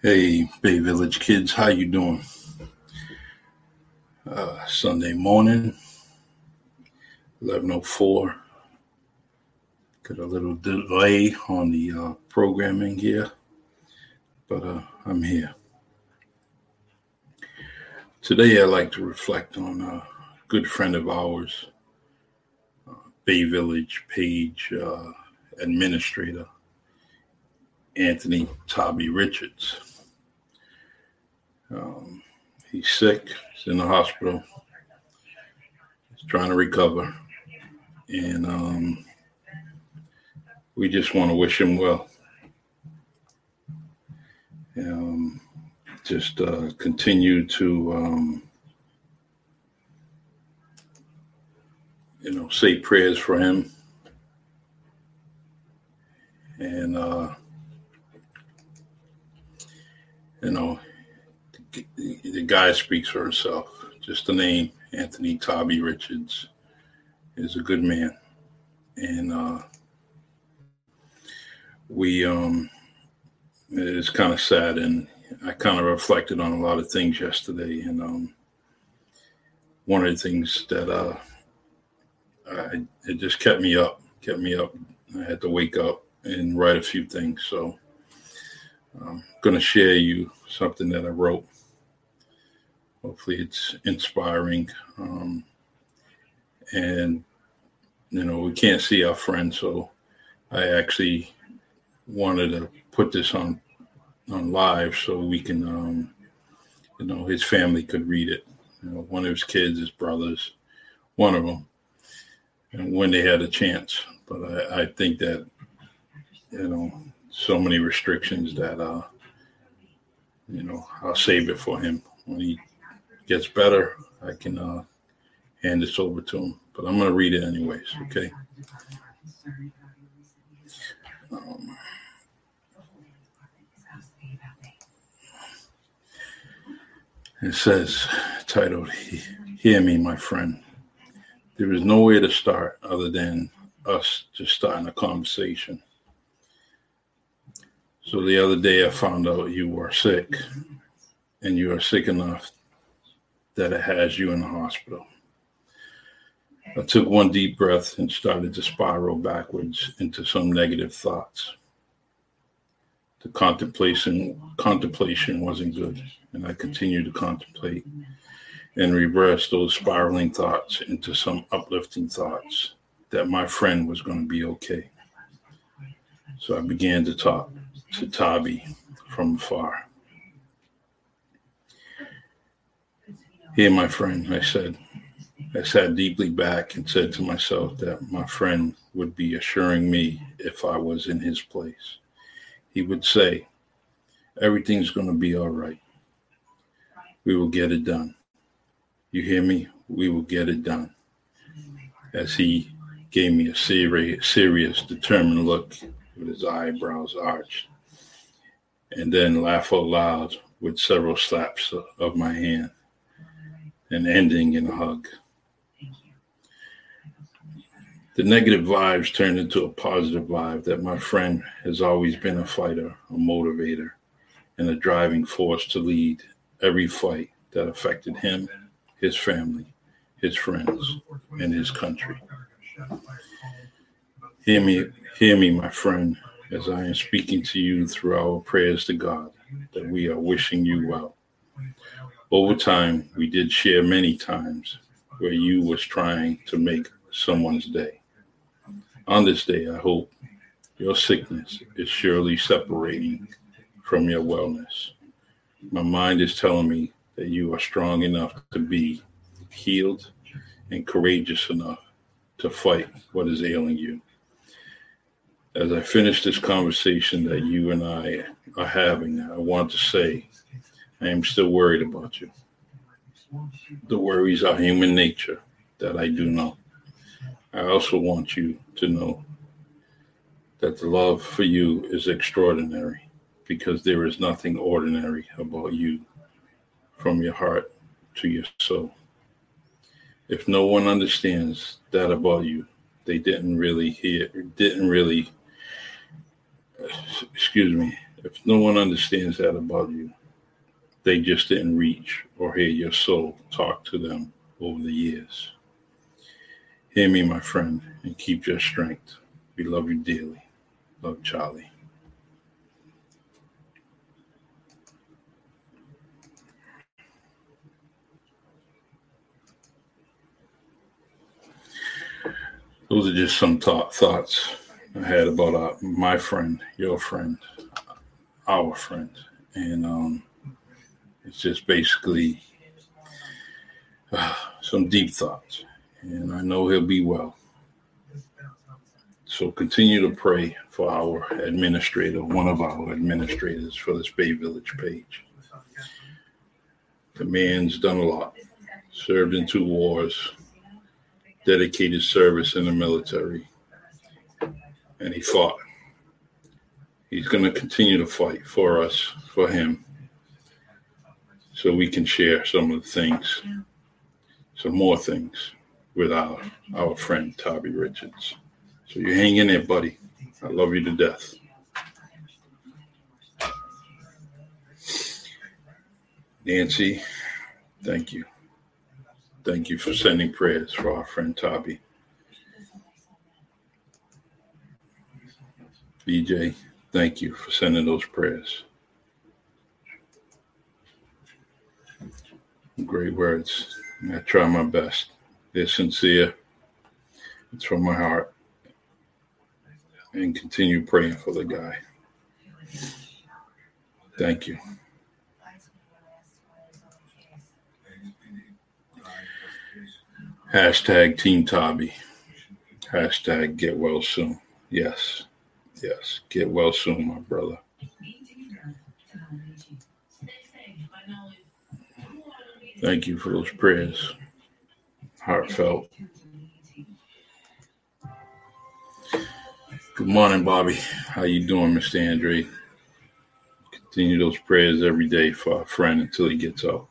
Hey, Bay Village kids, how you doing? Uh, Sunday morning, eleven oh four. Got a little delay on the uh, programming here, but uh, I'm here. Today, I'd like to reflect on a good friend of ours, uh, Bay Village page uh, administrator, Anthony Tobby Richards. Um, he's sick. He's in the hospital. He's trying to recover, and um, we just want to wish him well. Um, just uh, continue to, um, you know, say prayers for him, and uh, you know, the guy speaks for himself. Just the name, Anthony Tobby Richards, is a good man, and uh, we um, it's kind of sad, and I kind of reflected on a lot of things yesterday, and um, one of the things that uh, I, it just kept me up, kept me up. I had to wake up and write a few things, so I'm going to share you something that I wrote. Hopefully it's inspiring um, and you know we can't see our friend so i actually wanted to put this on on live so we can um, you know his family could read it. You know one of his kids his brothers one of them and when they had a chance. But i, I think that you know so many restrictions that uh you know i'll save it for him when he gets better, I can uh, hand this over to him. But I'm going to read it anyways, okay? Um, it says, titled, Hear Me, My Friend. There is no way to start other than us just starting a conversation. So the other day I found out you were sick and you are sick enough that it has you in the hospital. I took one deep breath and started to spiral backwards into some negative thoughts. The contemplation contemplation wasn't good, and I continued to contemplate and reverse those spiraling thoughts into some uplifting thoughts that my friend was going to be okay. So I began to talk to Tabi from afar. Hear, my friend, I said. I sat deeply back and said to myself that my friend would be assuring me if I was in his place. He would say, Everything's going to be all right. We will get it done. You hear me? We will get it done. As he gave me a serious, determined look with his eyebrows arched, and then laugh out loud with several slaps of my hand and ending in a hug. The negative vibes turned into a positive vibe that my friend has always been a fighter, a motivator, and a driving force to lead every fight that affected him, his family, his friends, and his country. Hear me, hear me, my friend, as I am speaking to you through our prayers to God that we are wishing you well. Over time, we did share many times where you was trying to make someone's day. On this day, I hope your sickness is surely separating from your wellness. My mind is telling me that you are strong enough to be healed and courageous enough to fight what is ailing you. As I finish this conversation that you and I are having, I want to say I am still worried about you. The worries are human nature, that I do know. I also want you to know that the love for you is extraordinary because there is nothing ordinary about you from your heart to your soul. If no one understands that about you, they didn't really hear, didn't really, excuse me, If no one understands that about you, they just didn't reach or hear your soul talk to them over the years. Hear me, my friend, and keep your strength. We love you dearly. Love, Charlie. Those are just some thought, thoughts I had about uh, my friend, your friend, our friend, and um, it's just basically uh, some deep thoughts. And I know he'll be well. So continue to pray for our administrator, one of our administrators for this Bay Village page. The man's done a lot, served in two wars, dedicated service in the military, and he fought. He's going to continue to fight for us, for him, so we can share some of the things, some more things with our, our friend Toby Richards. So you hang in there, buddy. I love you to death. Nancy, thank you. Thank you for sending prayers for our friend Toby. BJ, thank you for sending those prayers. Great words. I try my best. They're sincere. It's from my heart. And continue praying for the guy. Thank you. Hashtag Team Toby. Hashtag get well soon. Yes. Yes. Get well soon, my brother. Thank you for those prayers. Heartfelt. Good morning, Bobby. How you doing, Mr. Andre? Continue those prayers every day for our friend until he gets up.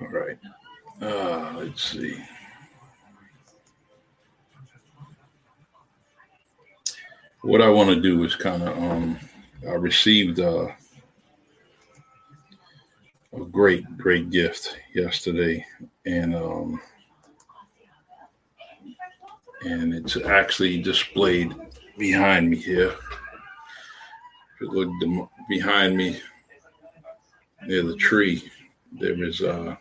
All right. Uh, let's see. What I want to do is kind of, um, I received a great, great gift yesterday, and um, and it's actually displayed behind me here. If you look behind me near the tree, there is uh,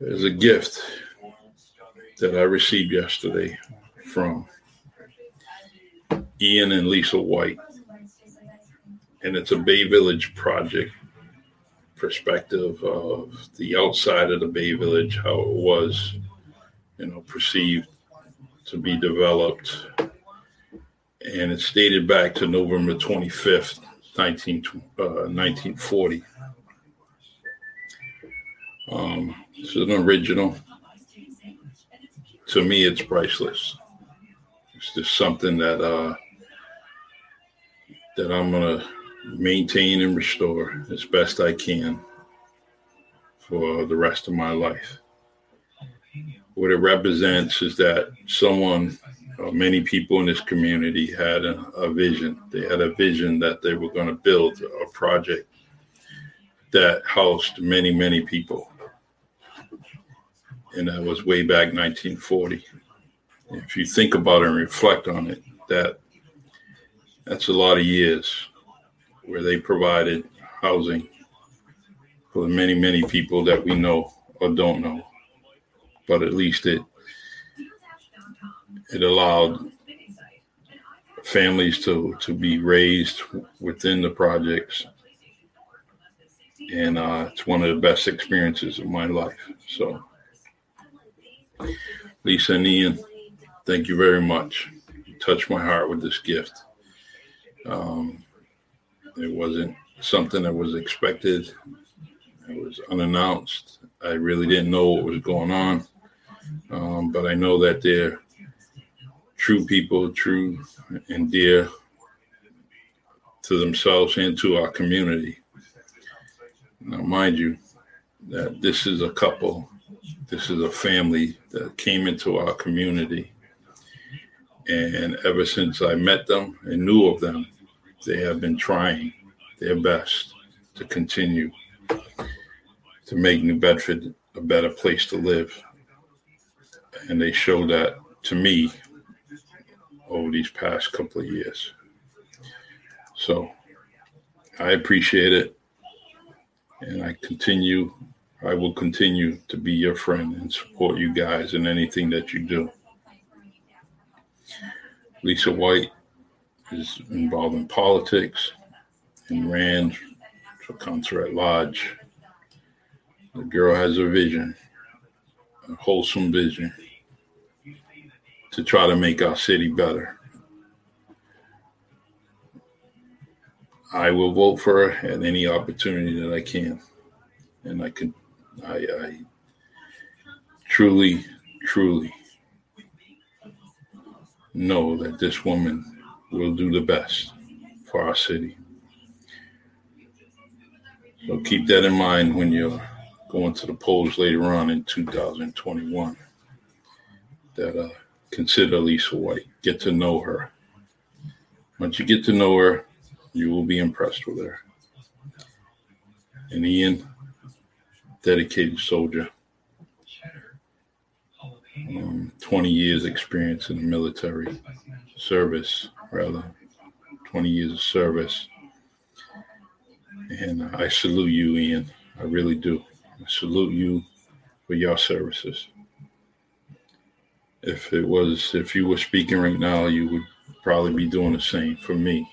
there's a gift that I received yesterday from Ian and Lisa White. And it's a Bay Village project perspective of the outside of the Bay Village, how it was, you know, perceived to be developed. And it's dated back to November 25th, 19, uh, 1940. Um, it's an original. To me, it's priceless. It's just something that uh, that I'm gonna maintain and restore as best I can for the rest of my life. What it represents is that someone, uh, many people in this community had a, a vision. They had a vision that they were going to build a project that housed many, many people and that was way back 1940. If you think about it and reflect on it, that that's a lot of years where they provided housing for the many, many people that we know or don't know. But at least it it allowed families to to be raised within the projects. And uh, it's one of the best experiences of my life. So Lisa and Ian, thank you very much. You touched my heart with this gift. Um, it wasn't something that was expected. It was unannounced. I really didn't know what was going on, um, but I know that they're true people, true and dear to themselves and to our community. Now, mind you, that this is a couple this is a family that came into our community And ever since I met them and knew of them, they have been trying their best to continue to make New Bedford a better place to live. And they show that to me over these past couple of years. So I appreciate it. And I continue, I will continue to be your friend and support you guys in anything that you do. Lisa White is involved in politics and ran for council at large. The girl has a vision, a wholesome vision to try to make our city better. I will vote for her at any opportunity that I can. And I can, I, I truly, truly know that this woman will do the best for our city. So keep that in mind when you're going to the polls later on in 2021. That uh, consider Lisa White, get to know her. Once you get to know her, you will be impressed with her. And Ian, dedicated soldier, um, 20 years experience in the military service, rather, 20 years of service. And I salute you, Ian. I really do. I salute you for your services. If it was, if you were speaking right now, you would probably be doing the same for me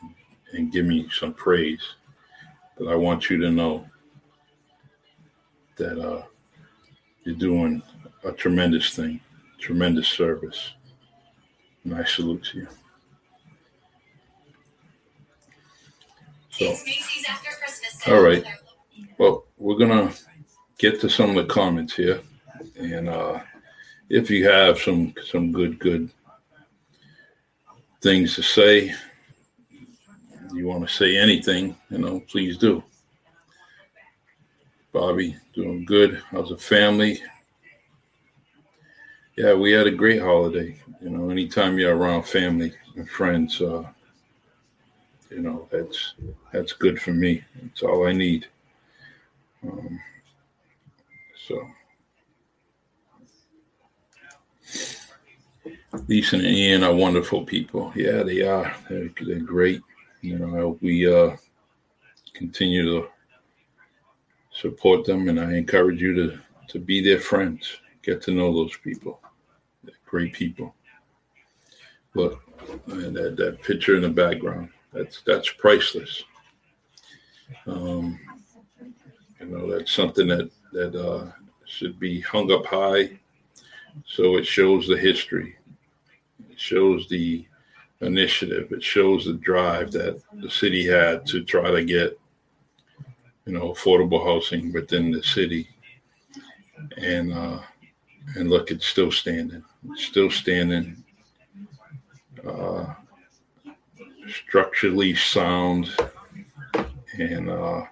and, and give me some praise. But I want you to know that uh, you're doing a tremendous thing, tremendous service. And I salute you. So, all right. Well, we're gonna get to some of the comments here, and uh, if you have some some good good things to say, you want to say anything, you know, please do. Bobby, doing good. How's the family? Yeah, we had a great holiday. You know, anytime you're around family and friends, uh, you know, that's that's good for me. It's all I need. Um, so, Lisa and Ian are wonderful people. Yeah, they are. They're, they're great. You know, I hope we uh, continue to support them, and I encourage you to to be their friends. Get to know those people. Great people. Look, that that picture in the background. That's that's priceless. Um, you know, that's something that that uh, should be hung up high, so it shows the history, it shows the initiative, it shows the drive that the city had to try to get, you know, affordable housing within the city, and uh, and look, it's still standing, still standing. Uh, structurally sound and uh,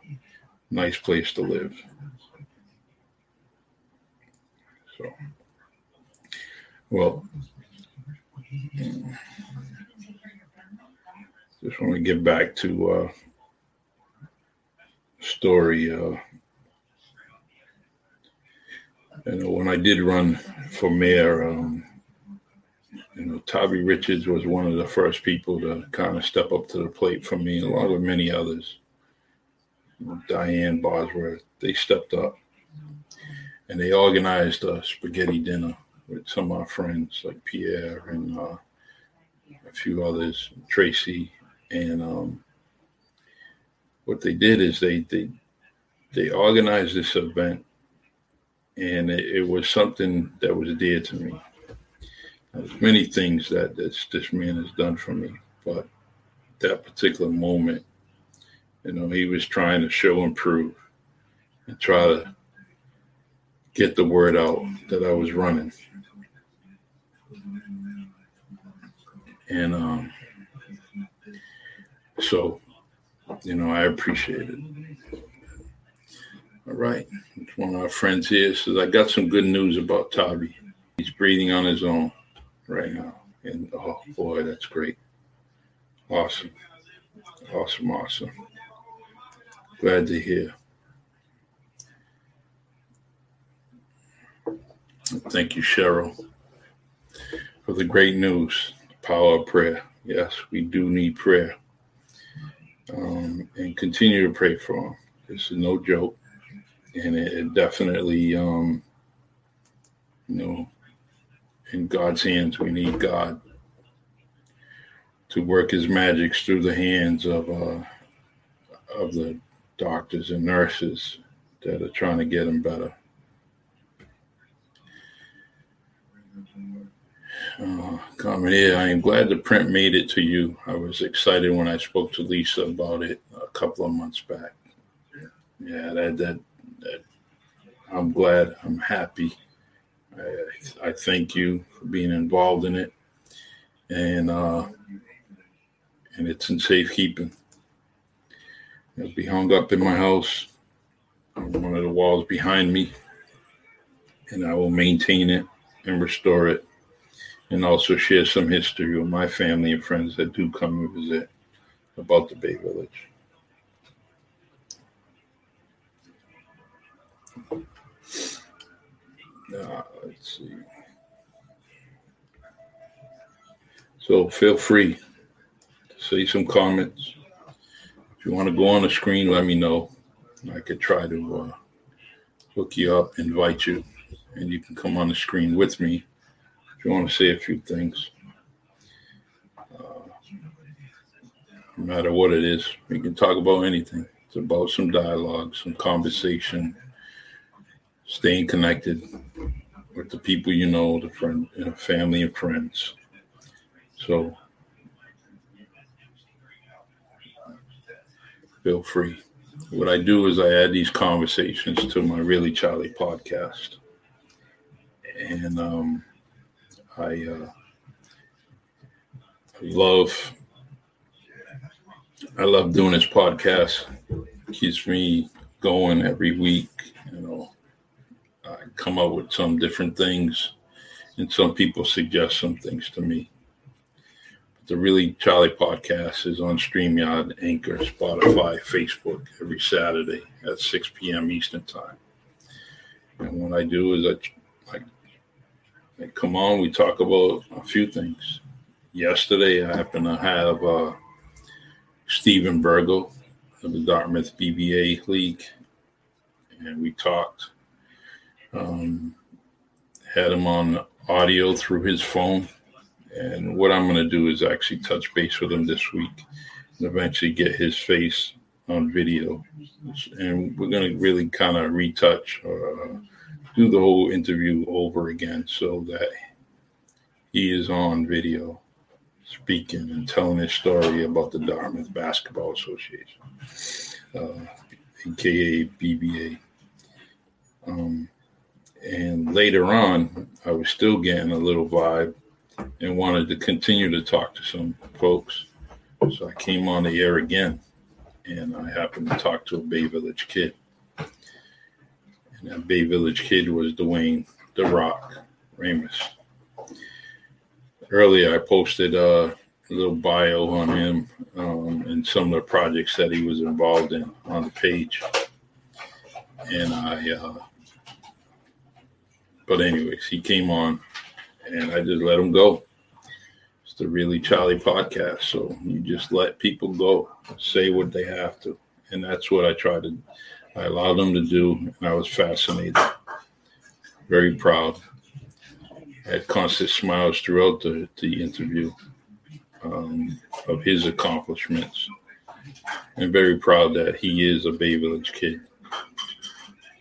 nice place to live. So, well, just want to get back to uh, story. Uh, you know, when I did run for mayor, um, you know, Tovie Richards was one of the first people to kind of step up to the plate for me, along with many others. Diane Bosworth, they stepped up and they organized a spaghetti dinner with some of our friends like Pierre and uh, a few others, Tracy, and um, what they did is they they they organized this event, and it, it was something that was dear to me. There's many things that this, this man has done for me, but that particular moment, you know, he was trying to show and prove and try to get the word out that I was running. And um, so, you know, I appreciate it. All right. One of our friends here says, I got some good news about Tovie. He's breathing on his own right now. And oh boy, that's great. Awesome. Awesome, awesome. Glad to hear. Thank you, Cheryl, for the great news. Power of prayer. Yes, we do need prayer. Um, and continue to pray for him. This is no joke. And it, it definitely, um, you know, in God's hands, we need God to work his magics through the hands of uh, of the doctors and nurses that are trying to get them better. Uh, here. I am glad the print made it to you. I was excited when I spoke to Lisa about it a couple of months back. Yeah, that, that I'm glad. I'm happy. I, I thank you for being involved in it, and uh, and it's in safekeeping. It'll be hung up in my house on one of the walls behind me, and I will maintain it and restore it and also share some history with my family and friends that do come and visit about the Bay Village. Uh, let's see. So feel free to say some comments. If you want to go on the screen, let me know. I could try to uh, hook you up, invite you, and you can come on the screen with me if you want to say a few things, uh, no matter what it is, we can talk about anything. It's about some dialogue, some conversation, staying connected with the people you know, the friend, you know, family and friends. So feel free. What I do is I add these conversations to my Really Charlie podcast. And um, I, uh, love I love doing this podcast. It keeps me going every week. You know, I come up with some different things, and some people suggest some things to me. The Really Charlie podcast is on StreamYard, Anchor, Spotify, Facebook every Saturday at 6 p.m. Eastern Time. And what I do is I come on, we talk about a few things. Yesterday, I happen to have uh, Stephen Burgo of the Dartmouth BBA League, and we talked. Um, had him on audio through his phone. And what I'm going to do is actually touch base with him this week and eventually get his face on video. And we're going to really kind of retouch uh, do the whole interview over again so that he is on video speaking and telling his story about the Dartmouth Basketball Association, uh, aka BBA. Um, and later on, I was still getting a little vibe and wanted to continue to talk to some folks. So I came on the air again and I happened to talk to a Bay Village kid. And that Bay Village kid was Dwayne The Rock Ramus. Earlier, I posted a little bio on him um, and some of the projects that he was involved in on the page. And I, uh, but anyways, he came on and I just let him go. It's the Really Charlie podcast. So you just let people go, say what they have to. And that's what I try to I allowed them to do, and I was fascinated, very proud. I had constant smiles throughout the, the interview um, of his accomplishments, and very proud that he is a Bay Village kid,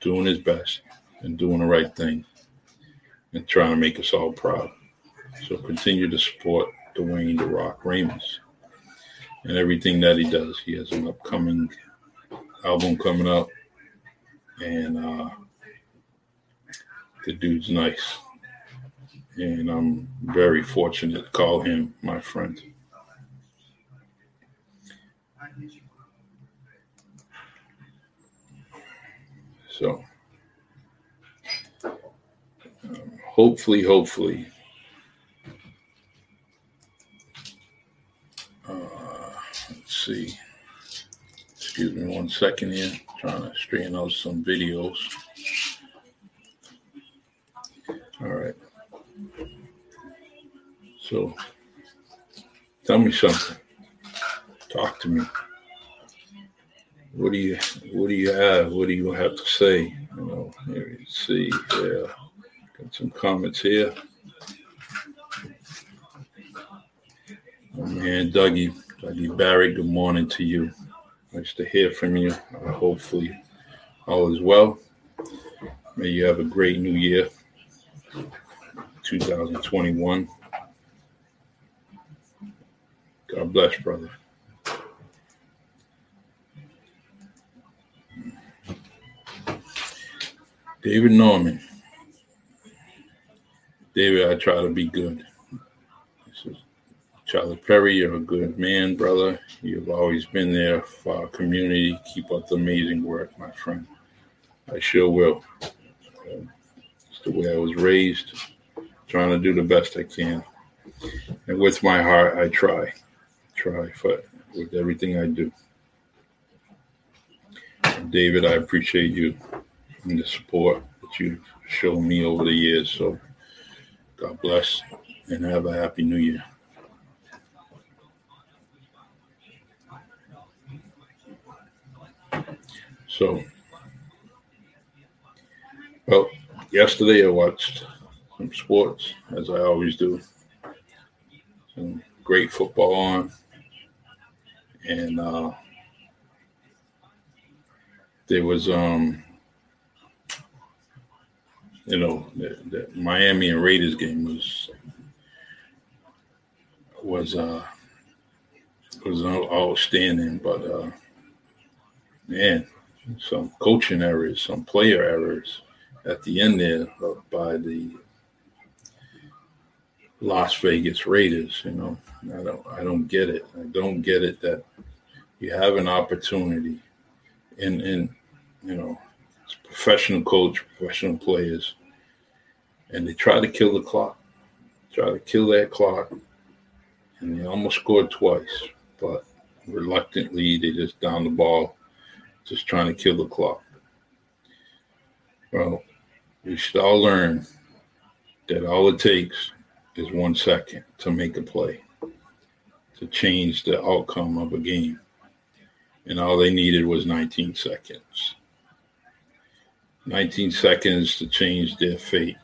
doing his best and doing the right thing, and trying to make us all proud. So continue to support Dwayne The Rock Ramus and everything that he does. He has an upcoming album coming up and uh, the dude's nice. And I'm very fortunate to call him my friend. So, Hopefully, hopefully. Uh, let's see. Excuse me one second here. Trying to straighten out some videos. All right. So tell me something. Talk to me. What do you what do you have? What do you have to say? You know, here, see, yeah. Got some comments here. Oh, man, Dougie, Dougie Barry, good morning to you. Nice to hear from you. Uh, hopefully, all is well. May you have a great new year, 2021. God bless, brother. David Norman. David, I try to be good. Charlie Perry, you're a good man, brother. You've always been there for our community. Keep up the amazing work, my friend. I sure will. it's the way I was raised, trying to do the best I can. And with my heart, I try, try for, with everything I do. David, I appreciate you and the support that you've shown me over the years. So God bless and have a happy new year. So, well, yesterday I watched some sports, as I always do. Some great football on. And uh, there was, um, you know, the, the Miami and Raiders game was was uh was outstanding, but uh man, some coaching errors, some player errors at the end there by the Las Vegas Raiders. You know, I don't, I don't get it. I don't get it that you have an opportunity, in, in, you know, professional coach, professional players, and they try to kill the clock, try to kill that clock, and they almost scored twice, but reluctantly they just down the ball just trying to kill the clock. Well, we should all learn that all it takes is one second to make a play, to change the outcome of a game. And all they needed was 19 seconds. 19 seconds to change their fate.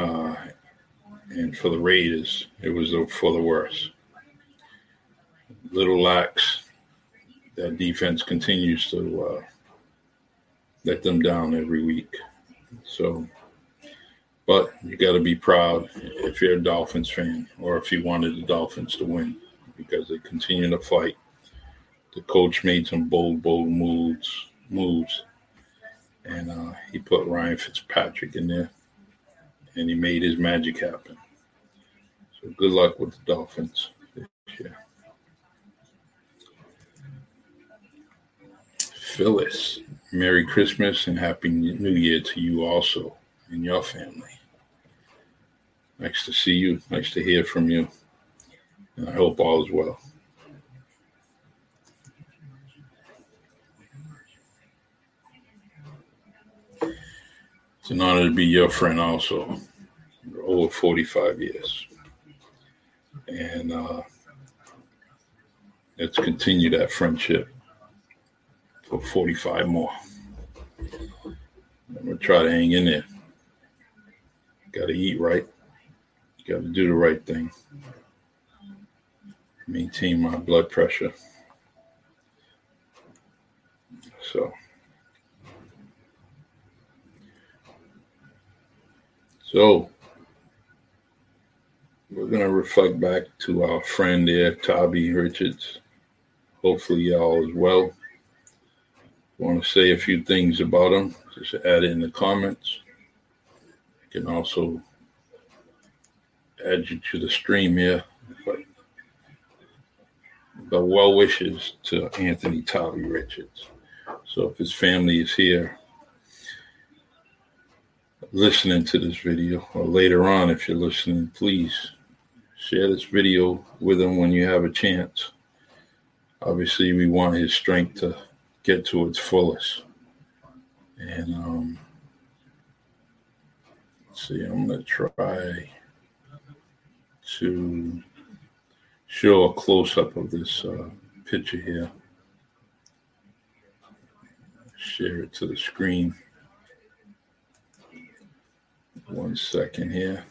Uh, and for the Raiders, it was for the worse. Little lax that defense continues to uh, let them down every week. So, but you got to be proud if you're a Dolphins fan or if you wanted the Dolphins to win because they continue to fight. The coach made some bold, bold moves, moves, and uh, he put Ryan Fitzpatrick in there, and he made his magic happen. So good luck with the Dolphins this year. Phyllis, Merry Christmas and Happy New Year to you also and your family. Nice to see you. Nice to hear from you. And I hope all is well. It's an honor to be your friend also. over 45 years. And uh, let's continue that friendship for 45 more. I'm gonna try to hang in there. Got to eat right. Got to do the right thing. Maintain my blood pressure. So, so we're gonna reflect back to our friend there, Tabby Richards. Hopefully, y'all as well want to say a few things about him? just add in the comments. You can also add you to the stream here. But, but well wishes to Anthony Tabby Richards. So if his family is here listening to this video, or later on, if you're listening, please share this video with him when you have a chance. Obviously, we want his strength to get to its fullest. And um, let's see, I'm going to try to show a close up of this uh, picture here. Share it to the screen. One second here.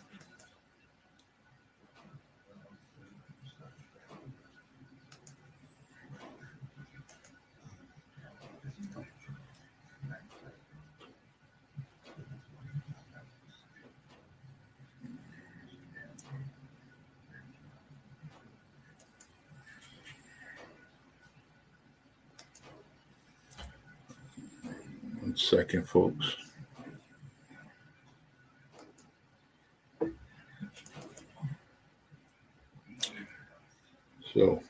One second, folks. So,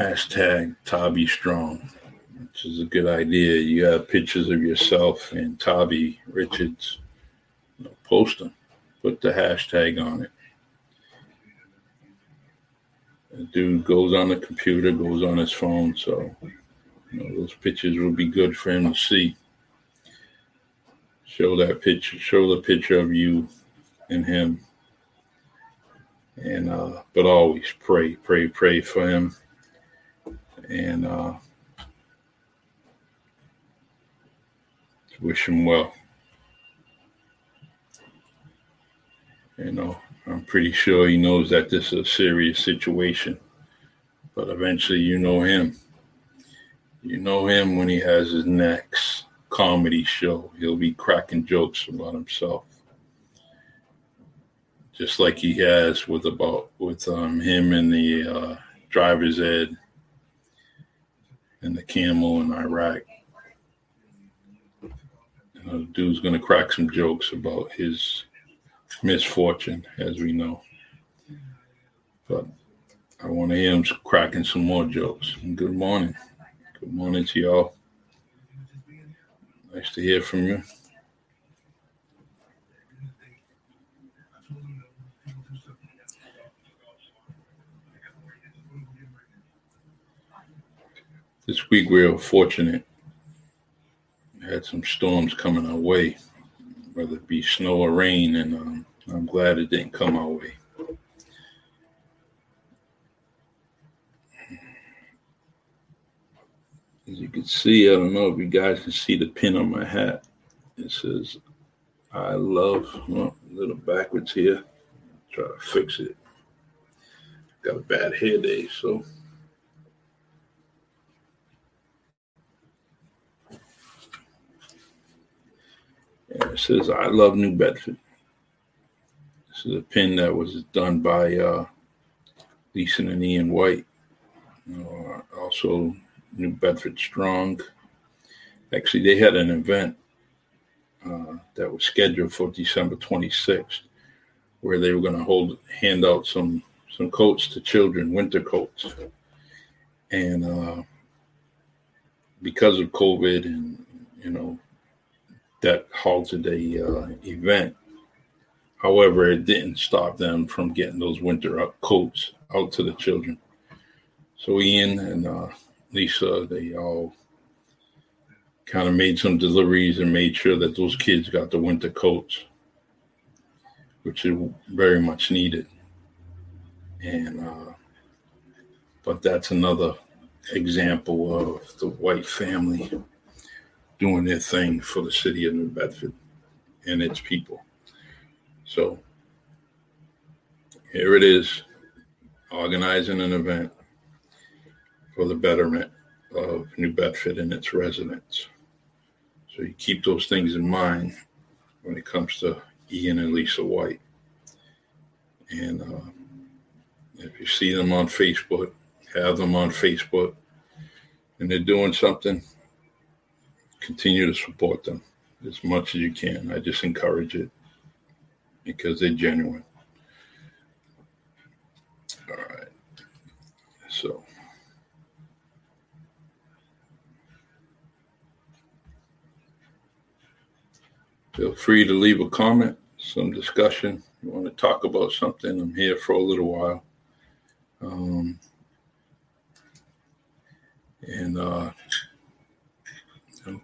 hashtag Tabi Strong, which is a good idea. You have pictures of yourself and Tabi Richards. Post them, put the hashtag on it. The dude goes on the computer, goes on his phone, so you know, those pictures will be good for him to see. Show that picture, show the picture of you and him. And uh, but always pray, pray, pray for him and uh, wish him well. You know, I'm pretty sure he knows that this is a serious situation, but eventually you know him. You know him when he has his next comedy show. He'll be cracking jokes about himself. Just like he has with about with um, him and the uh, driver's ed and the camel in Iraq. You know, dude's going to crack some jokes about his misfortune, as we know. But I want to hear him cracking some more jokes. And good morning. Good morning to y'all. Nice to hear from you. This week we were fortunate. We had some storms coming our way, whether it be snow or rain, and um, I'm glad it didn't come our way. As you can see, I don't know if you guys can see the pin on my hat. It says, I love, well, a little backwards here. Try to fix it. Got a bad hair day, so. And it says, I love New Bedford. This is a pin that was done by uh, Lisa and Ian White. Uh, also, New Bedford Strong. Actually, they had an event uh, that was scheduled for December 26th, where they were going to hold hand out some some coats to children, winter coats, and uh, because of COVID and you know that halted the uh, event. However, it didn't stop them from getting those winter coats out to the children. So Ian and uh, Lisa, they all kind of made some deliveries and made sure that those kids got the winter coats, which is very much needed. And uh, but that's another example of the white family doing their thing for the city of New Bedford and its people. So here it is, organizing an event for the betterment of New Bedford and its residents. So you keep those things in mind when it comes to Ian and Lisa White. And uh, if you see them on Facebook, have them on Facebook and they're doing something, continue to support them as much as you can. I just encourage it because they're genuine. All right. So. Feel free to leave a comment, some discussion. You want to talk about something? I'm here for a little while. Um, and uh,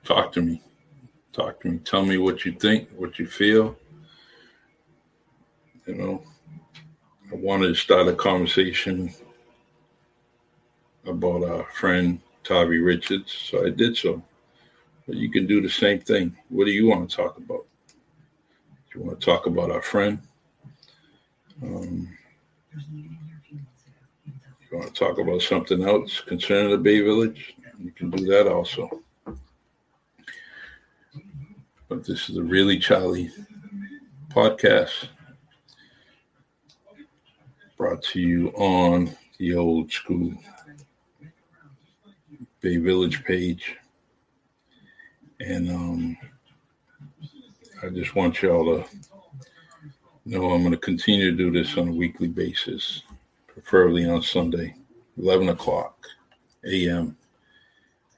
talk to me. Talk to me. Tell me what you think, what you feel. You know, I wanted to start a conversation about our friend Tavi Richards, so I did so. But you can do the same thing. What do you want to talk about? Do you want to talk about our friend? Um, you want to talk about something else concerning the Bay Village? You can do that also. But this is a really Charlie podcast brought to you on the old school Bay Village page. And um, I just want y'all to know I'm going to continue to do this on a weekly basis preferably on Sunday, 11 o'clock a.m.,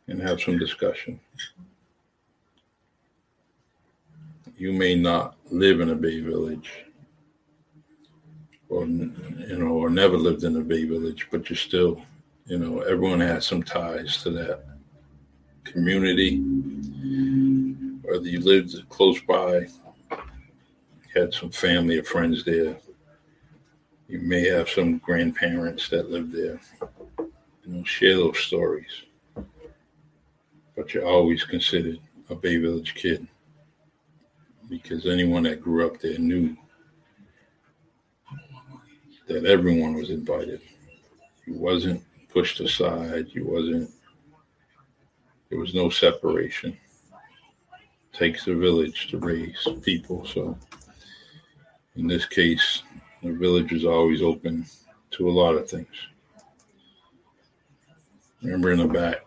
and have some discussion. You may not live in a Bay Village, or you know, or never lived in a Bay Village, but you still, you know, everyone has some ties to that community. Whether you lived close by, had some family or friends there, you may have some grandparents that live there. You know, share those stories. But you're always considered a Bay Village kid because anyone that grew up there knew that everyone was invited. You wasn't pushed aside. You wasn't. There was no separation. It takes a village to raise people. So, in this case, the village is always open to a lot of things. Remember in the back,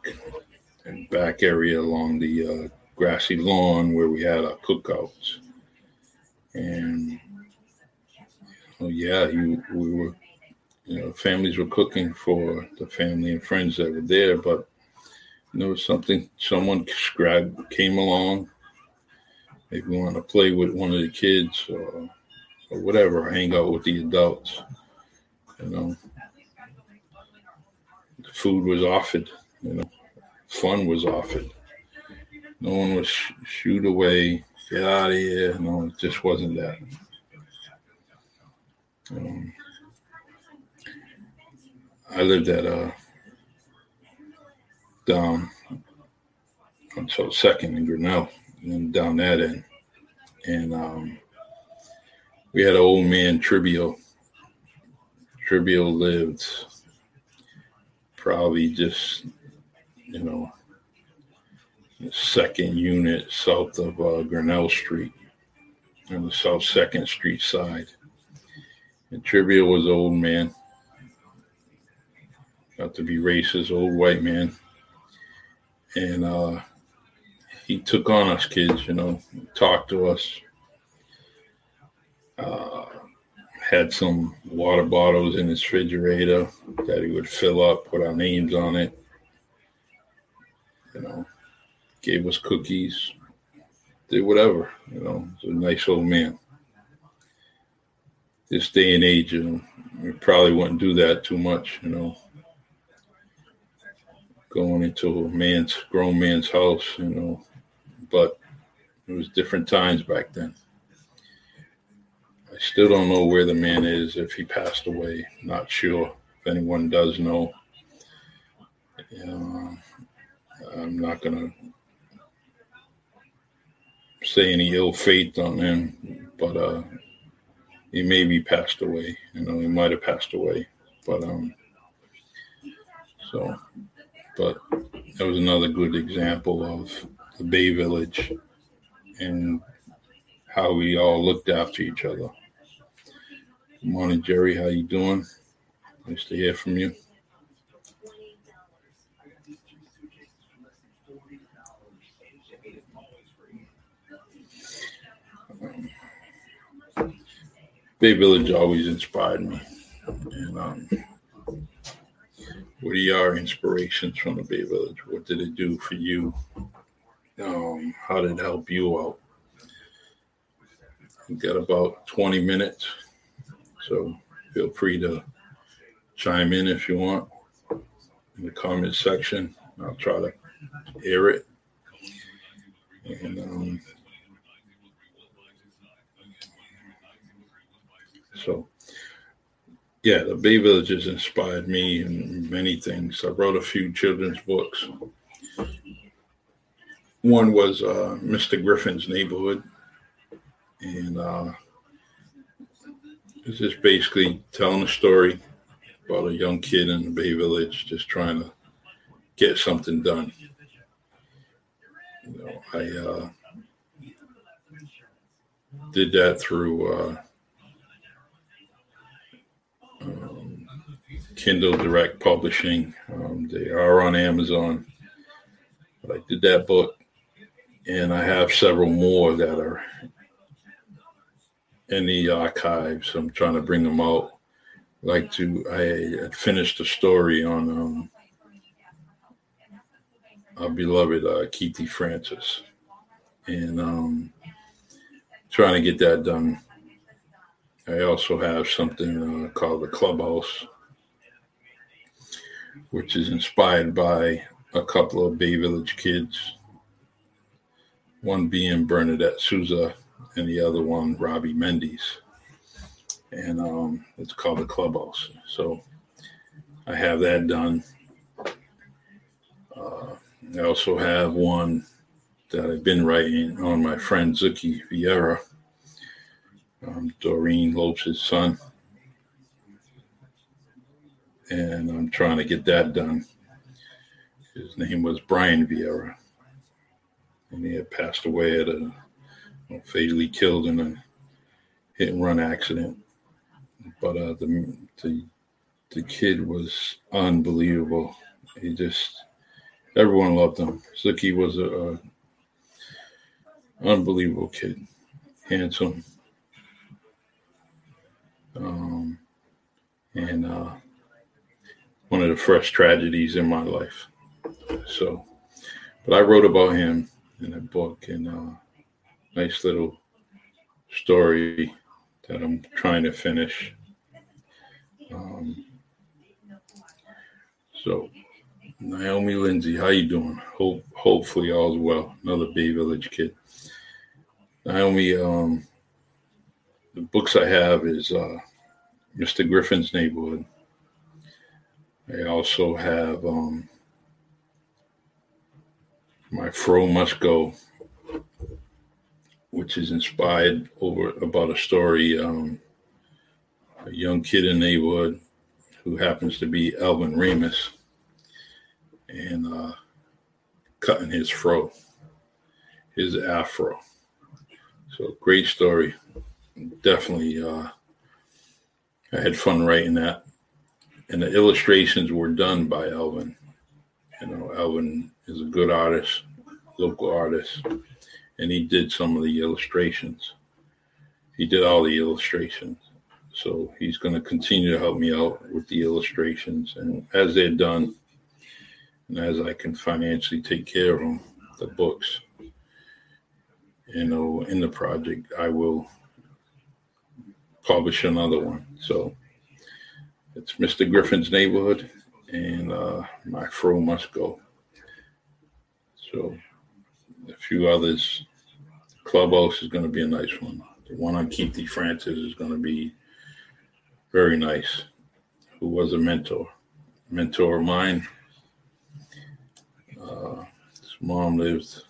in back area along the uh, grassy lawn where we had our cookouts, and oh yeah, you we were, you know, families were cooking for the family and friends that were there, but there was something someone grabbed came along, maybe want to play with one of the kids or or whatever, hang out with the adults. You know, the food was offered. You know, fun was offered. No one was sh- shoot away, get out of here. No, it just wasn't that. Um, I lived at uh down until second in Grinnell, and down that end, and um, we had an old man Tribio. Tribio lived probably just, you know, second unit south of uh, Grinnell Street on the South Second Street side. And Tribio was an old man, got to be racist, old white man. And uh, he took on us kids, you know, talked to us, uh, had some water bottles in his refrigerator that he would fill up, put our names on it. You know, gave us cookies, did whatever. You know, he's a nice old man. This day and age, you know, we probably wouldn't do that too much. You know, going into a man's grown man's house. You know, but it was different times back then. I still don't know where the man is, if he passed away. Not sure. If anyone does know, know, I'm not going to say any ill fate on him, but uh, he maybe passed away. You know, he might have passed away, but um, so, but that was another good example of the Bay Village and how we all looked after each other. Good morning, Jerry. How you doing? Nice to hear from you. Bay Village always inspired me. And um, what are your inspirations from the Bay Village? What did it do for you? Um, how did it help you out? We've got about 20 minutes, so feel free to chime in if you want in the comment section. I'll try to air it. And um, so, yeah, the Bay Village has inspired me in many things. I wrote a few children's books. One was uh, Mr. Griffin's Neighborhood, and uh, it's just basically telling a story about a young kid in the Bay Village just trying to get something done. You know, I uh, did that through uh, um, Kindle Direct Publishing. Um, they are on Amazon. But I did that book, and I have several more that are in the archives. I'm trying to bring them out. Like to, I finished a story on um, our beloved uh, Keithy Francis, and um, trying to get that done. I also have something uh, called the Clubhouse, which is inspired by a couple of Bay Village kids. One being Bernadette Souza, and the other one Robbie Mendes, and um, it's called the Clubhouse. So I have that done. Uh, I also have one that I've been writing on my friend Zuki Vieira, um, Doreen Lopes' son. And I'm trying to get that done. His name was Brian Vieira. And he had passed away at a fatally killed in a hit and run accident. But uh, the, the the kid was unbelievable. He just everyone loved him. Zuki was a unbelievable kid, handsome, um, and uh, one of the first tragedies in my life. So, but I wrote about him in a book, and a nice little story that I'm trying to finish. Um, so, Naomi Lindsay, how you doing? Hope hopefully all's well. Another Bay Village kid. Naomi, um, the books I have is uh, Mr. Griffin's Neighborhood. I also have um, My Fro Must Go, which is inspired over about a story um, a young kid in the neighborhood who happens to be Alvin Remus and uh, cutting his fro, his afro. So great story. Definitely, uh, I had fun writing that, and the illustrations were done by Elvin. You know, Elvin is a good artist, local artist and he did some of the illustrations. He did all the illustrations. So he's going to continue to help me out with the illustrations. And as they're done, and as I can financially take care of them, the books, you know, in the project, I will publish another one. So it's Mr. Griffin's Neighborhood and uh, My Fro Must Go. So a few others Clubhouse is going to be a nice one. The one on Keithy Francis is going to be very nice. Who was a mentor, mentor of mine. Uh, his mom lived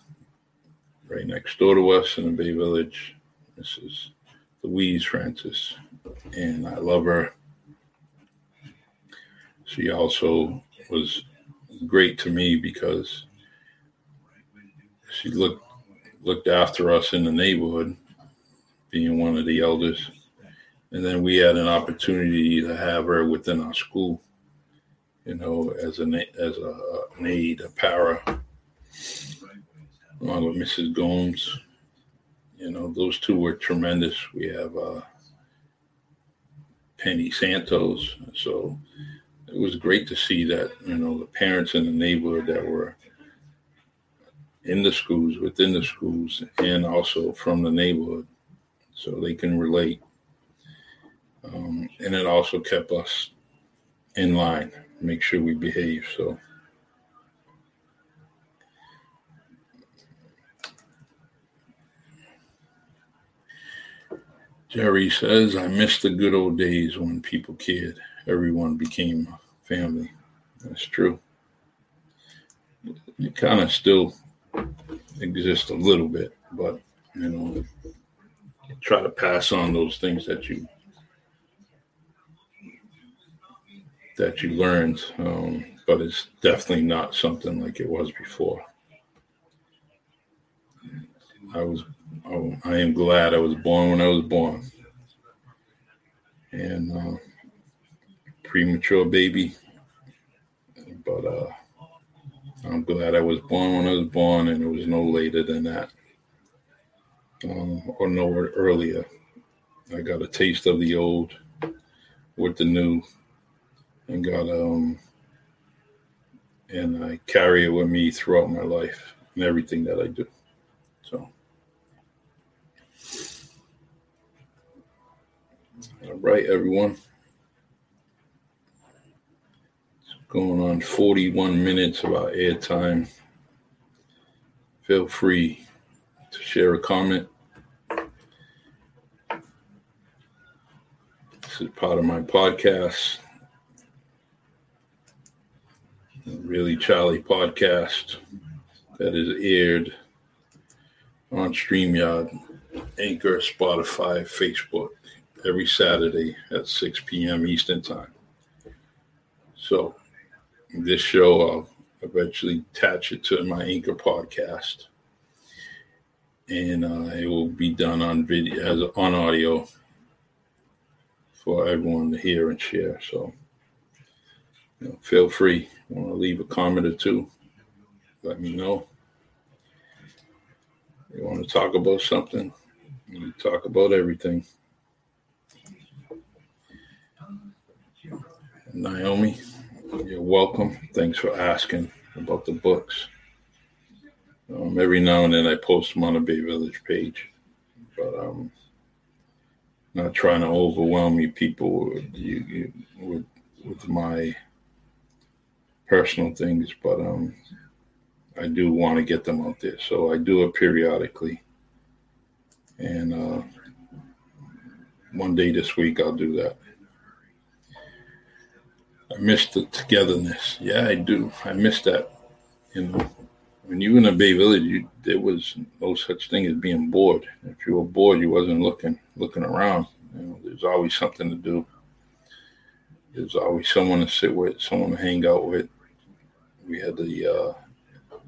right next door to us in the Bay Village. Mrs. Louise Francis, and I love her. She also was great to me because she looked looked after us in the neighborhood, being one of the elders. And then we had an opportunity to have her within our school, you know, as an as a, an aide, a para, along with Mrs. Gomes. You know, those two were tremendous. We have uh, Penny Santos. So it was great to see that, you know, the parents in the neighborhood that were in the schools, within the schools, and also from the neighborhood, so they can relate. Um, and it also kept us in line, make sure we behave. So. Jerry says, I miss the good old days when people cared. Everyone became family. That's true. It kind of still exists a little bit, but, you know, you try to pass on those things that you that you learned, um, but it's definitely not something like it was before. I was Oh, I am glad I was born when I was born. And uh, premature baby. But uh, I'm glad I was born when I was born, and it was no later than that, um, or no earlier. I got a taste of the old with the new, and got um, and I carry it with me throughout my life and everything that I do. So. All right, everyone. It's going on 41 minutes of our airtime. Feel free to share a comment. This is part of my podcast, Really Charlie podcast that is aired on StreamYard, Anchor, Spotify, Facebook every Saturday at 6 p.m. Eastern Time. So, this show, I'll eventually attach it to my Anchor podcast, and uh, it will be done on video as on audio for everyone to hear and share. So, you know, feel free. Want to leave a comment or two? Let me know. You want to talk about something? We talk about everything. Naomi, you're welcome. Thanks for asking about the books. Um, every now and then I post them on the Bay Village page, but I'm not trying to overwhelm you people with, you, with, with my personal things, but um, I do want to get them out there. So I do it periodically. And uh, one day this week I'll do that. I miss the togetherness. Yeah, I do. I miss that. You know, when you were in a Bay Village, you, there was no such thing as being bored. If you were bored, you wasn't looking looking around. You know, there's always something to do. There's always someone to sit with, someone to hang out with. We had the uh,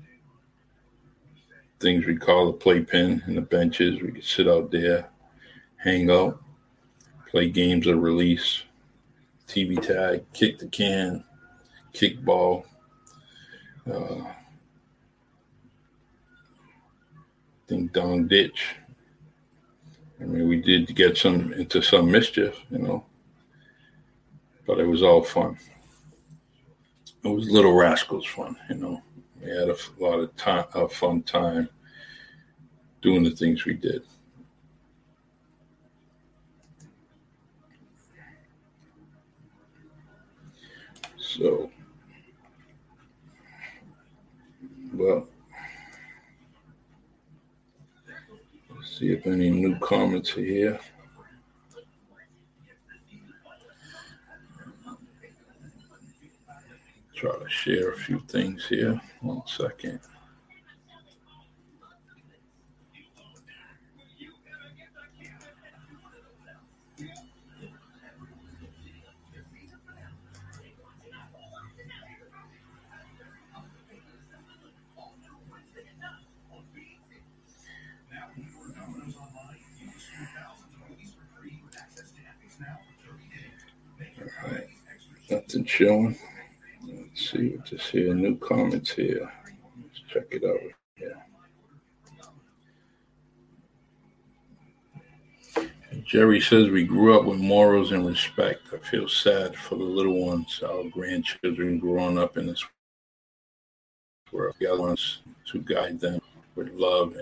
things we call the playpen and the benches. We could sit out there, hang out, play games of release TV tag, kick the can, kickball, uh, ding dong ditch. I mean, we did get some into some mischief, you know, but it was all fun. It was Little Rascals fun, you know. We had a lot of time, a fun time doing the things we did. So, well, let's see if any new comments are here. Try to share a few things here. One second. Nothing showing. Let's see what here. New comments here. Let's check it out. Yeah. Jerry says we grew up with morals and respect. I feel sad for the little ones, our grandchildren growing up in this world. The ones to guide them with love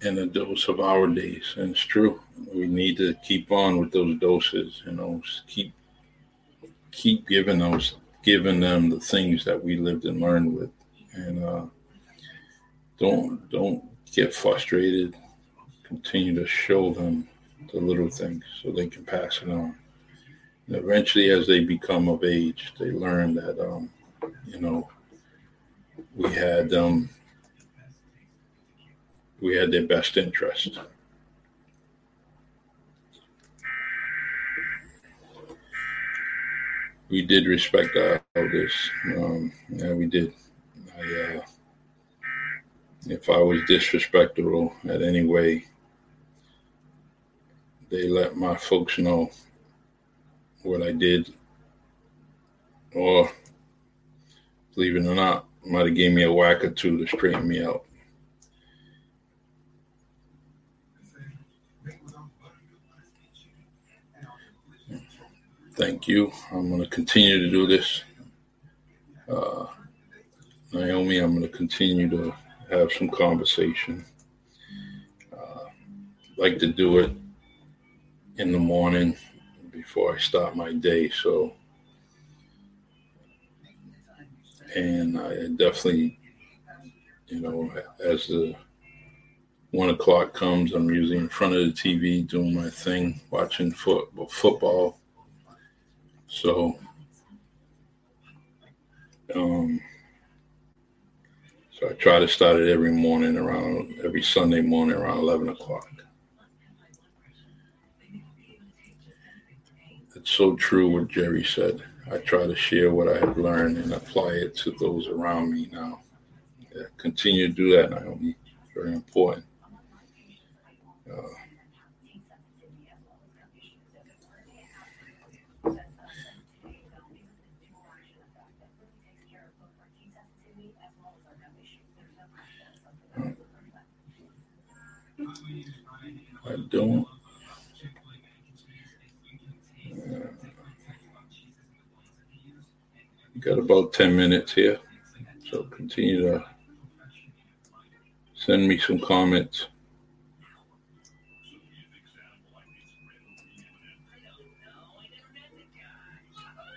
and a dose of our days. And it's true. We need to keep on with those doses, you know, keep keep giving those giving them the things that we lived and learned with. And uh, don't don't get frustrated. Continue to show them the little things so they can pass it on. And eventually, as they become of age, they learn that um, you know we had um, we had their best interest. We did respect our elders. Um, yeah, we did. I, uh, if I was disrespectful at any way, they let my folks know what I did, or believe it or not, might have gave me a whack or two to straighten me out. Thank you. I'm going to continue to do this. Uh, Naomi, I'm going to continue to have some conversation. Uh, like to do it in the morning before I start my day. So, and I definitely, you know, as the one o'clock comes, I'm usually in front of the TV doing my thing, watching foot, football so, um, so I try to start it every morning around every Sunday morning around eleven o'clock. It's so true what Jerry said. I try to share what I have learned and apply it to those around me now. Yeah, continue to do that, Naomi. Very important. Uh, I don't. Uh, got about 10 minutes here. So continue to send me some comments.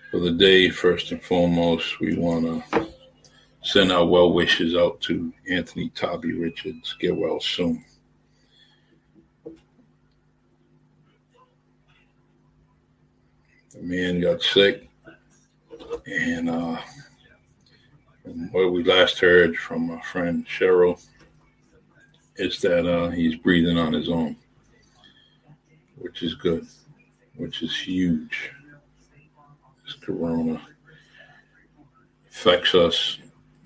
For the day, first and foremost, we want to send our well wishes out to Anthony Tobby Richards. Get well soon. The man got sick, and uh, what we last heard from my friend Cheryl is that uh, he's breathing on his own, which is good, which is huge. This corona affects us,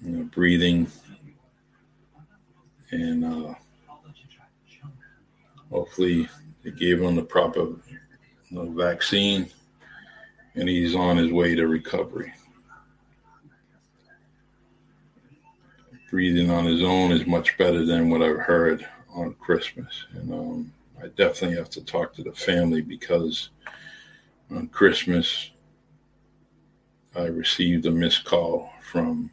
you know, breathing, and uh, hopefully they gave him the proper vaccine and he's on his way to recovery. Breathing on his own is much better than what I've heard on Christmas. And um, I definitely have to talk to the family because on Christmas, I received a missed call from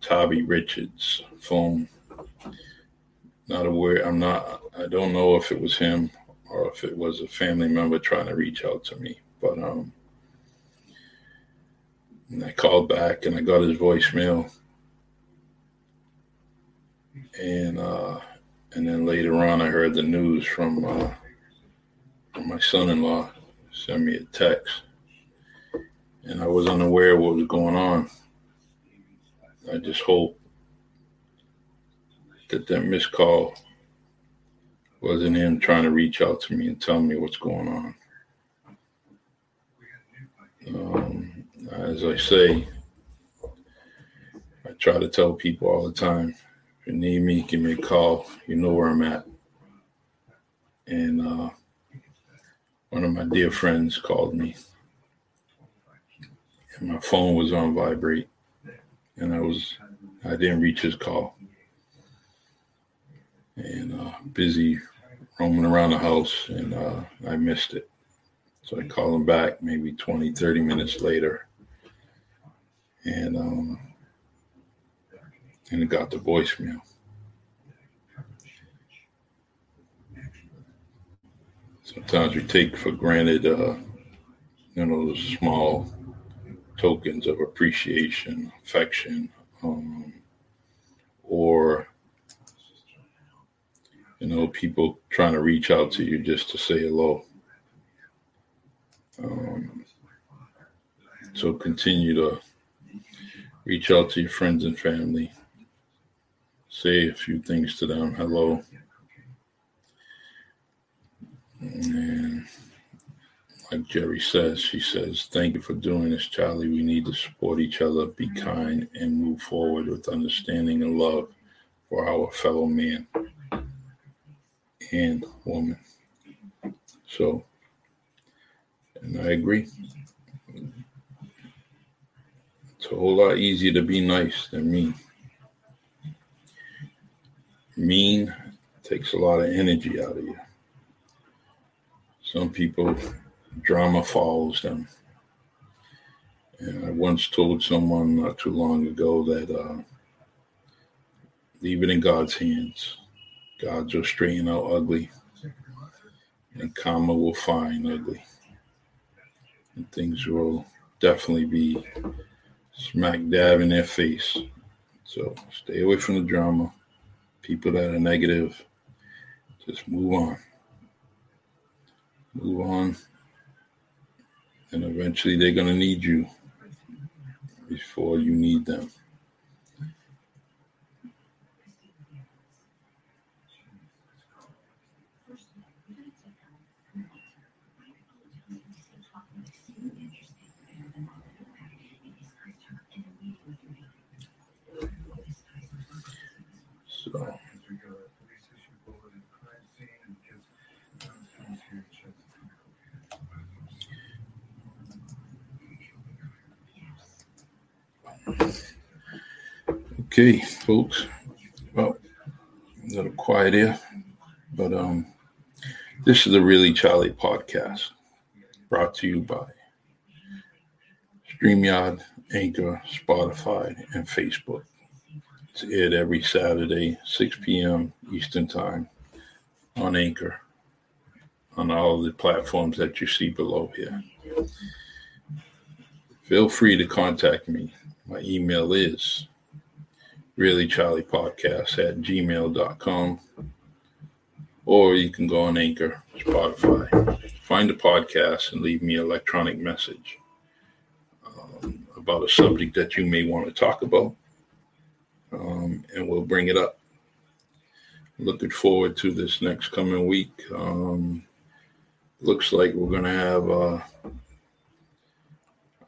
Tobby Richards' phone. Not aware, I'm not, I don't know if it was him or if it was a family member trying to reach out to me. But um, and I called back and I got his voicemail. And uh, and then later on, I heard the news from, uh, from my son-in-law. Sent me a text, and I was unaware of what was going on. I just hope that that missed call wasn't him trying to reach out to me and tell me what's going on. Um, as I say, I try to tell people all the time if you need me, give me a call. You know where I'm at. And uh, one of my dear friends called me, and my phone was on vibrate, and I was I didn't reach his call, and uh, busy roaming around the house and uh, I missed it. So I called him back maybe 20, 30 minutes later. And um, and it got the voicemail. Sometimes we take for granted, uh, you know, the small tokens of appreciation, affection, um, or you know, people trying to reach out to you just to say hello. Um, so continue to reach out to your friends and family, say a few things to them, hello. And like Jerry says, she says, Thank you for doing this, Charlie. We need to support each other, be kind, and move forward with understanding and love for our fellow man and woman. So, and I agree. It's a whole lot easier to be nice than mean. Mean takes a lot of energy out of you. Some people, drama follows them. And I once told someone not too long ago that uh, leave it in God's hands. God will straighten out ugly, and karma will find ugly. And things will definitely be smack dab in their face. So stay away from the drama. People that are negative, just move on. Move on. And eventually they're going to need you before you need them. Okay, folks. Well, a little quiet here, but um, this is the Really Charlie podcast, brought to you by StreamYard, Anchor, Spotify, and Facebook. It's aired every Saturday, 6 p.m. Eastern Time on Anchor, on all the platforms that you see below here. Feel free to contact me. My email is really charlie podcast at gmail.com or you can go on anchor spotify. Find the podcast and leave me an electronic message um, about a subject that you may want to talk about um, and we'll bring it up. Looking forward to this next coming week. Um, looks like we're going to have uh,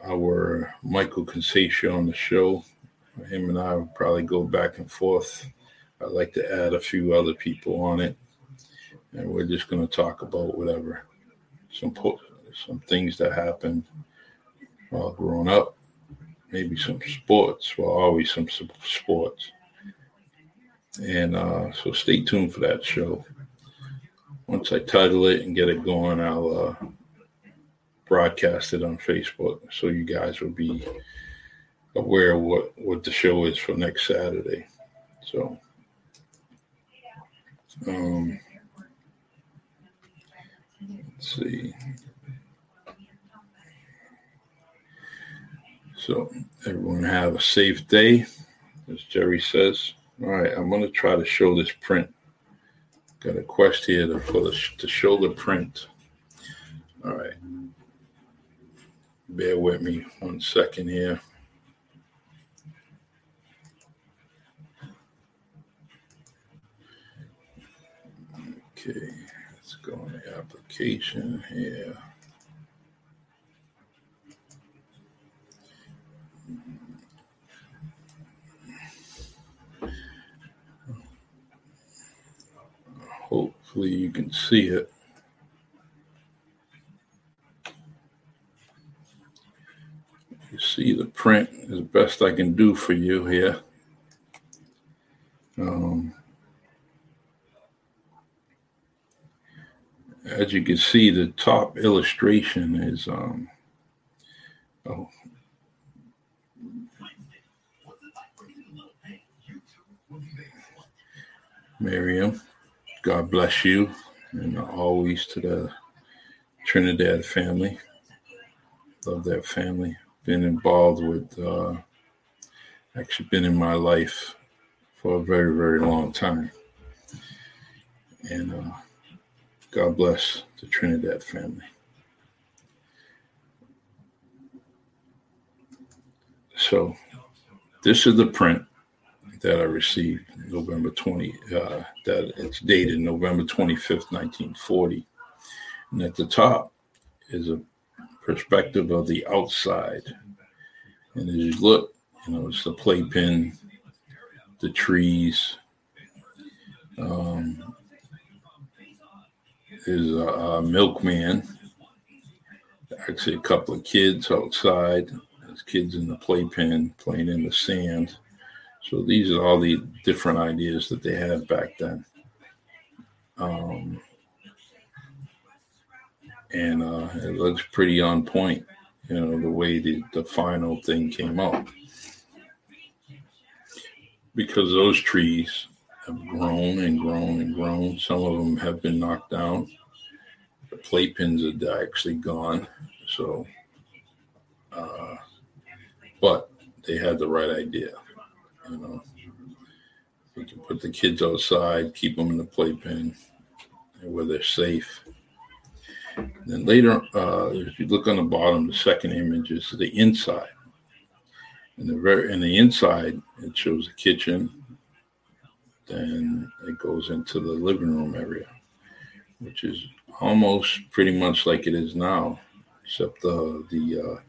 our michael Consaccia on the show him and I will probably go back and forth. I'd like to add a few other people on it, and we're just going to talk about whatever some some things that happened while growing up, maybe some sports. Well, always some sports. And uh, so stay tuned for that show. Once I title it and get it going, I'll uh, broadcast it on Facebook so you guys will be aware what, what the show is for next Saturday. So, um, let's see. So, everyone have a safe day, as Jerry says. All right, I'm going to try to show this print. Got a quest here to, for the, to show the print. All right. Bear with me one second here. Okay, let's go on the application here. Hopefully you can see it. You see the print as best I can do for you here. Um, as you can see, the top illustration is um, oh, Miriam. God bless you, and always to the Trinidad family. Love that family. Been involved with, uh, actually, been in my life for a very, very long time. And uh, God bless the Trinidad family. So, this is the print that I received November 20, uh, that it's dated November 25th, 1940. And at the top is a perspective of the outside. And as you look, you know, it's the playpen, the trees. Um, there's a, a milkman, actually a couple of kids outside. There's kids in the playpen playing in the sand. So these are all the different ideas that they had back then. Um, and uh, it looks pretty on point, you know, the way the, the final thing came out. Because those trees have grown and grown and grown. Some of them have been knocked down. The playpens are actually gone. So, uh, but they had the right idea, you know. We can put the kids outside, keep them in the playpen where they're safe then later, uh, if you look on the bottom, the second image is the inside. And the very in the inside, it shows the kitchen. Then it goes into the living room area, which is almost pretty much like it is now, except the the uh,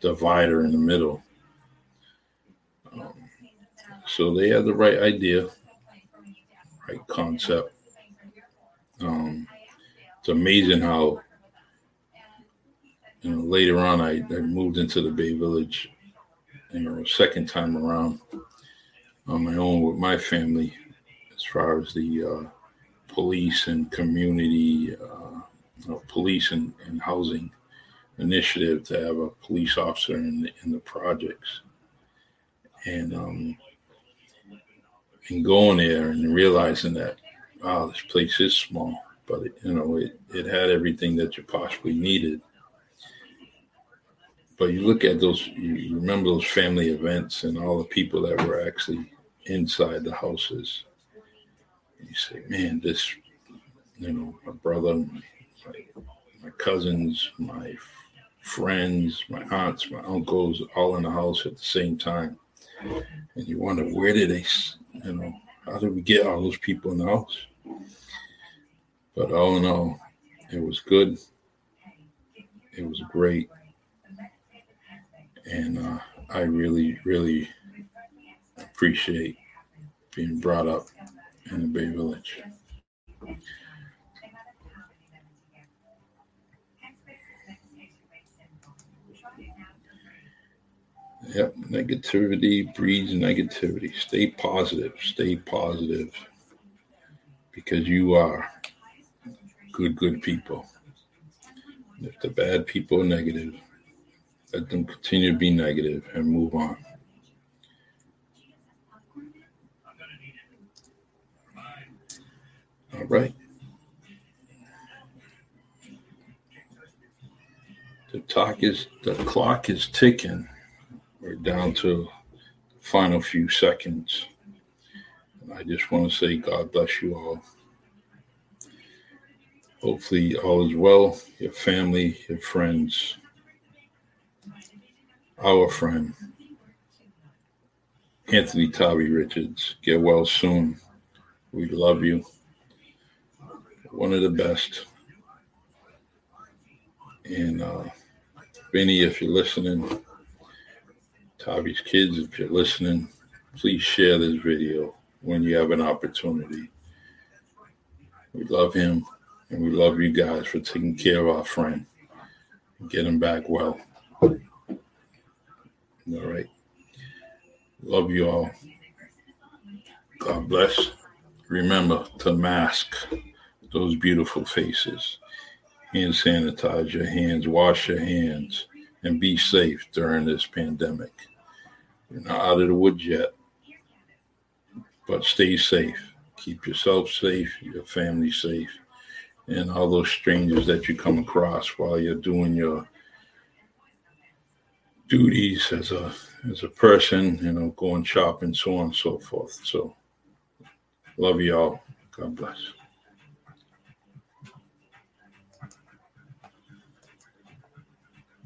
divider in the middle. Um, so they had the right idea, right concept. Um, it's amazing how you know later on I, I moved into the Bay Village you know second time around on my own with my family as far as the uh, police and community uh, you know, police and, and housing initiative to have a police officer in the, in the projects. And um and going there and realizing that wow this place is small but it, you know it, it had everything that you possibly needed. But you look at those you remember those family events and all the people that were actually inside the houses you say man this you know my brother my, my cousins my friends my aunts my uncles all in the house at the same time and you wonder where did they you know how did we get all those people in the house but all in all, it was good. It was great. And uh, I really, really appreciate being brought up in the Bay Village. Yep, negativity breeds negativity. Stay positive. Stay positive because you are good, good people. If the bad people are negative, let them continue to be negative and move on. All right. The talk is the clock is ticking. We're down to the final few seconds. I just want to say God bless you all. Hopefully, all is well. Your family, your friends, our friend, Anthony Tabby Richards. Get well soon. We love you. One of the best. And uh, Benny, if you're listening, Tavi's kids, if you're listening, please share this video when you have an opportunity. We love him. And we love you guys for taking care of our friend. Get him back well. All right. Love you all. God bless. Remember to mask those beautiful faces. hand sanitize your hands, wash your hands, and be safe during this pandemic. We're not out of the woods yet, but stay safe. Keep yourself safe, your family safe, and all those strangers that you come across while you're doing your duties as a as a person, you know, going shopping, so on and so forth. So love y'all. God bless.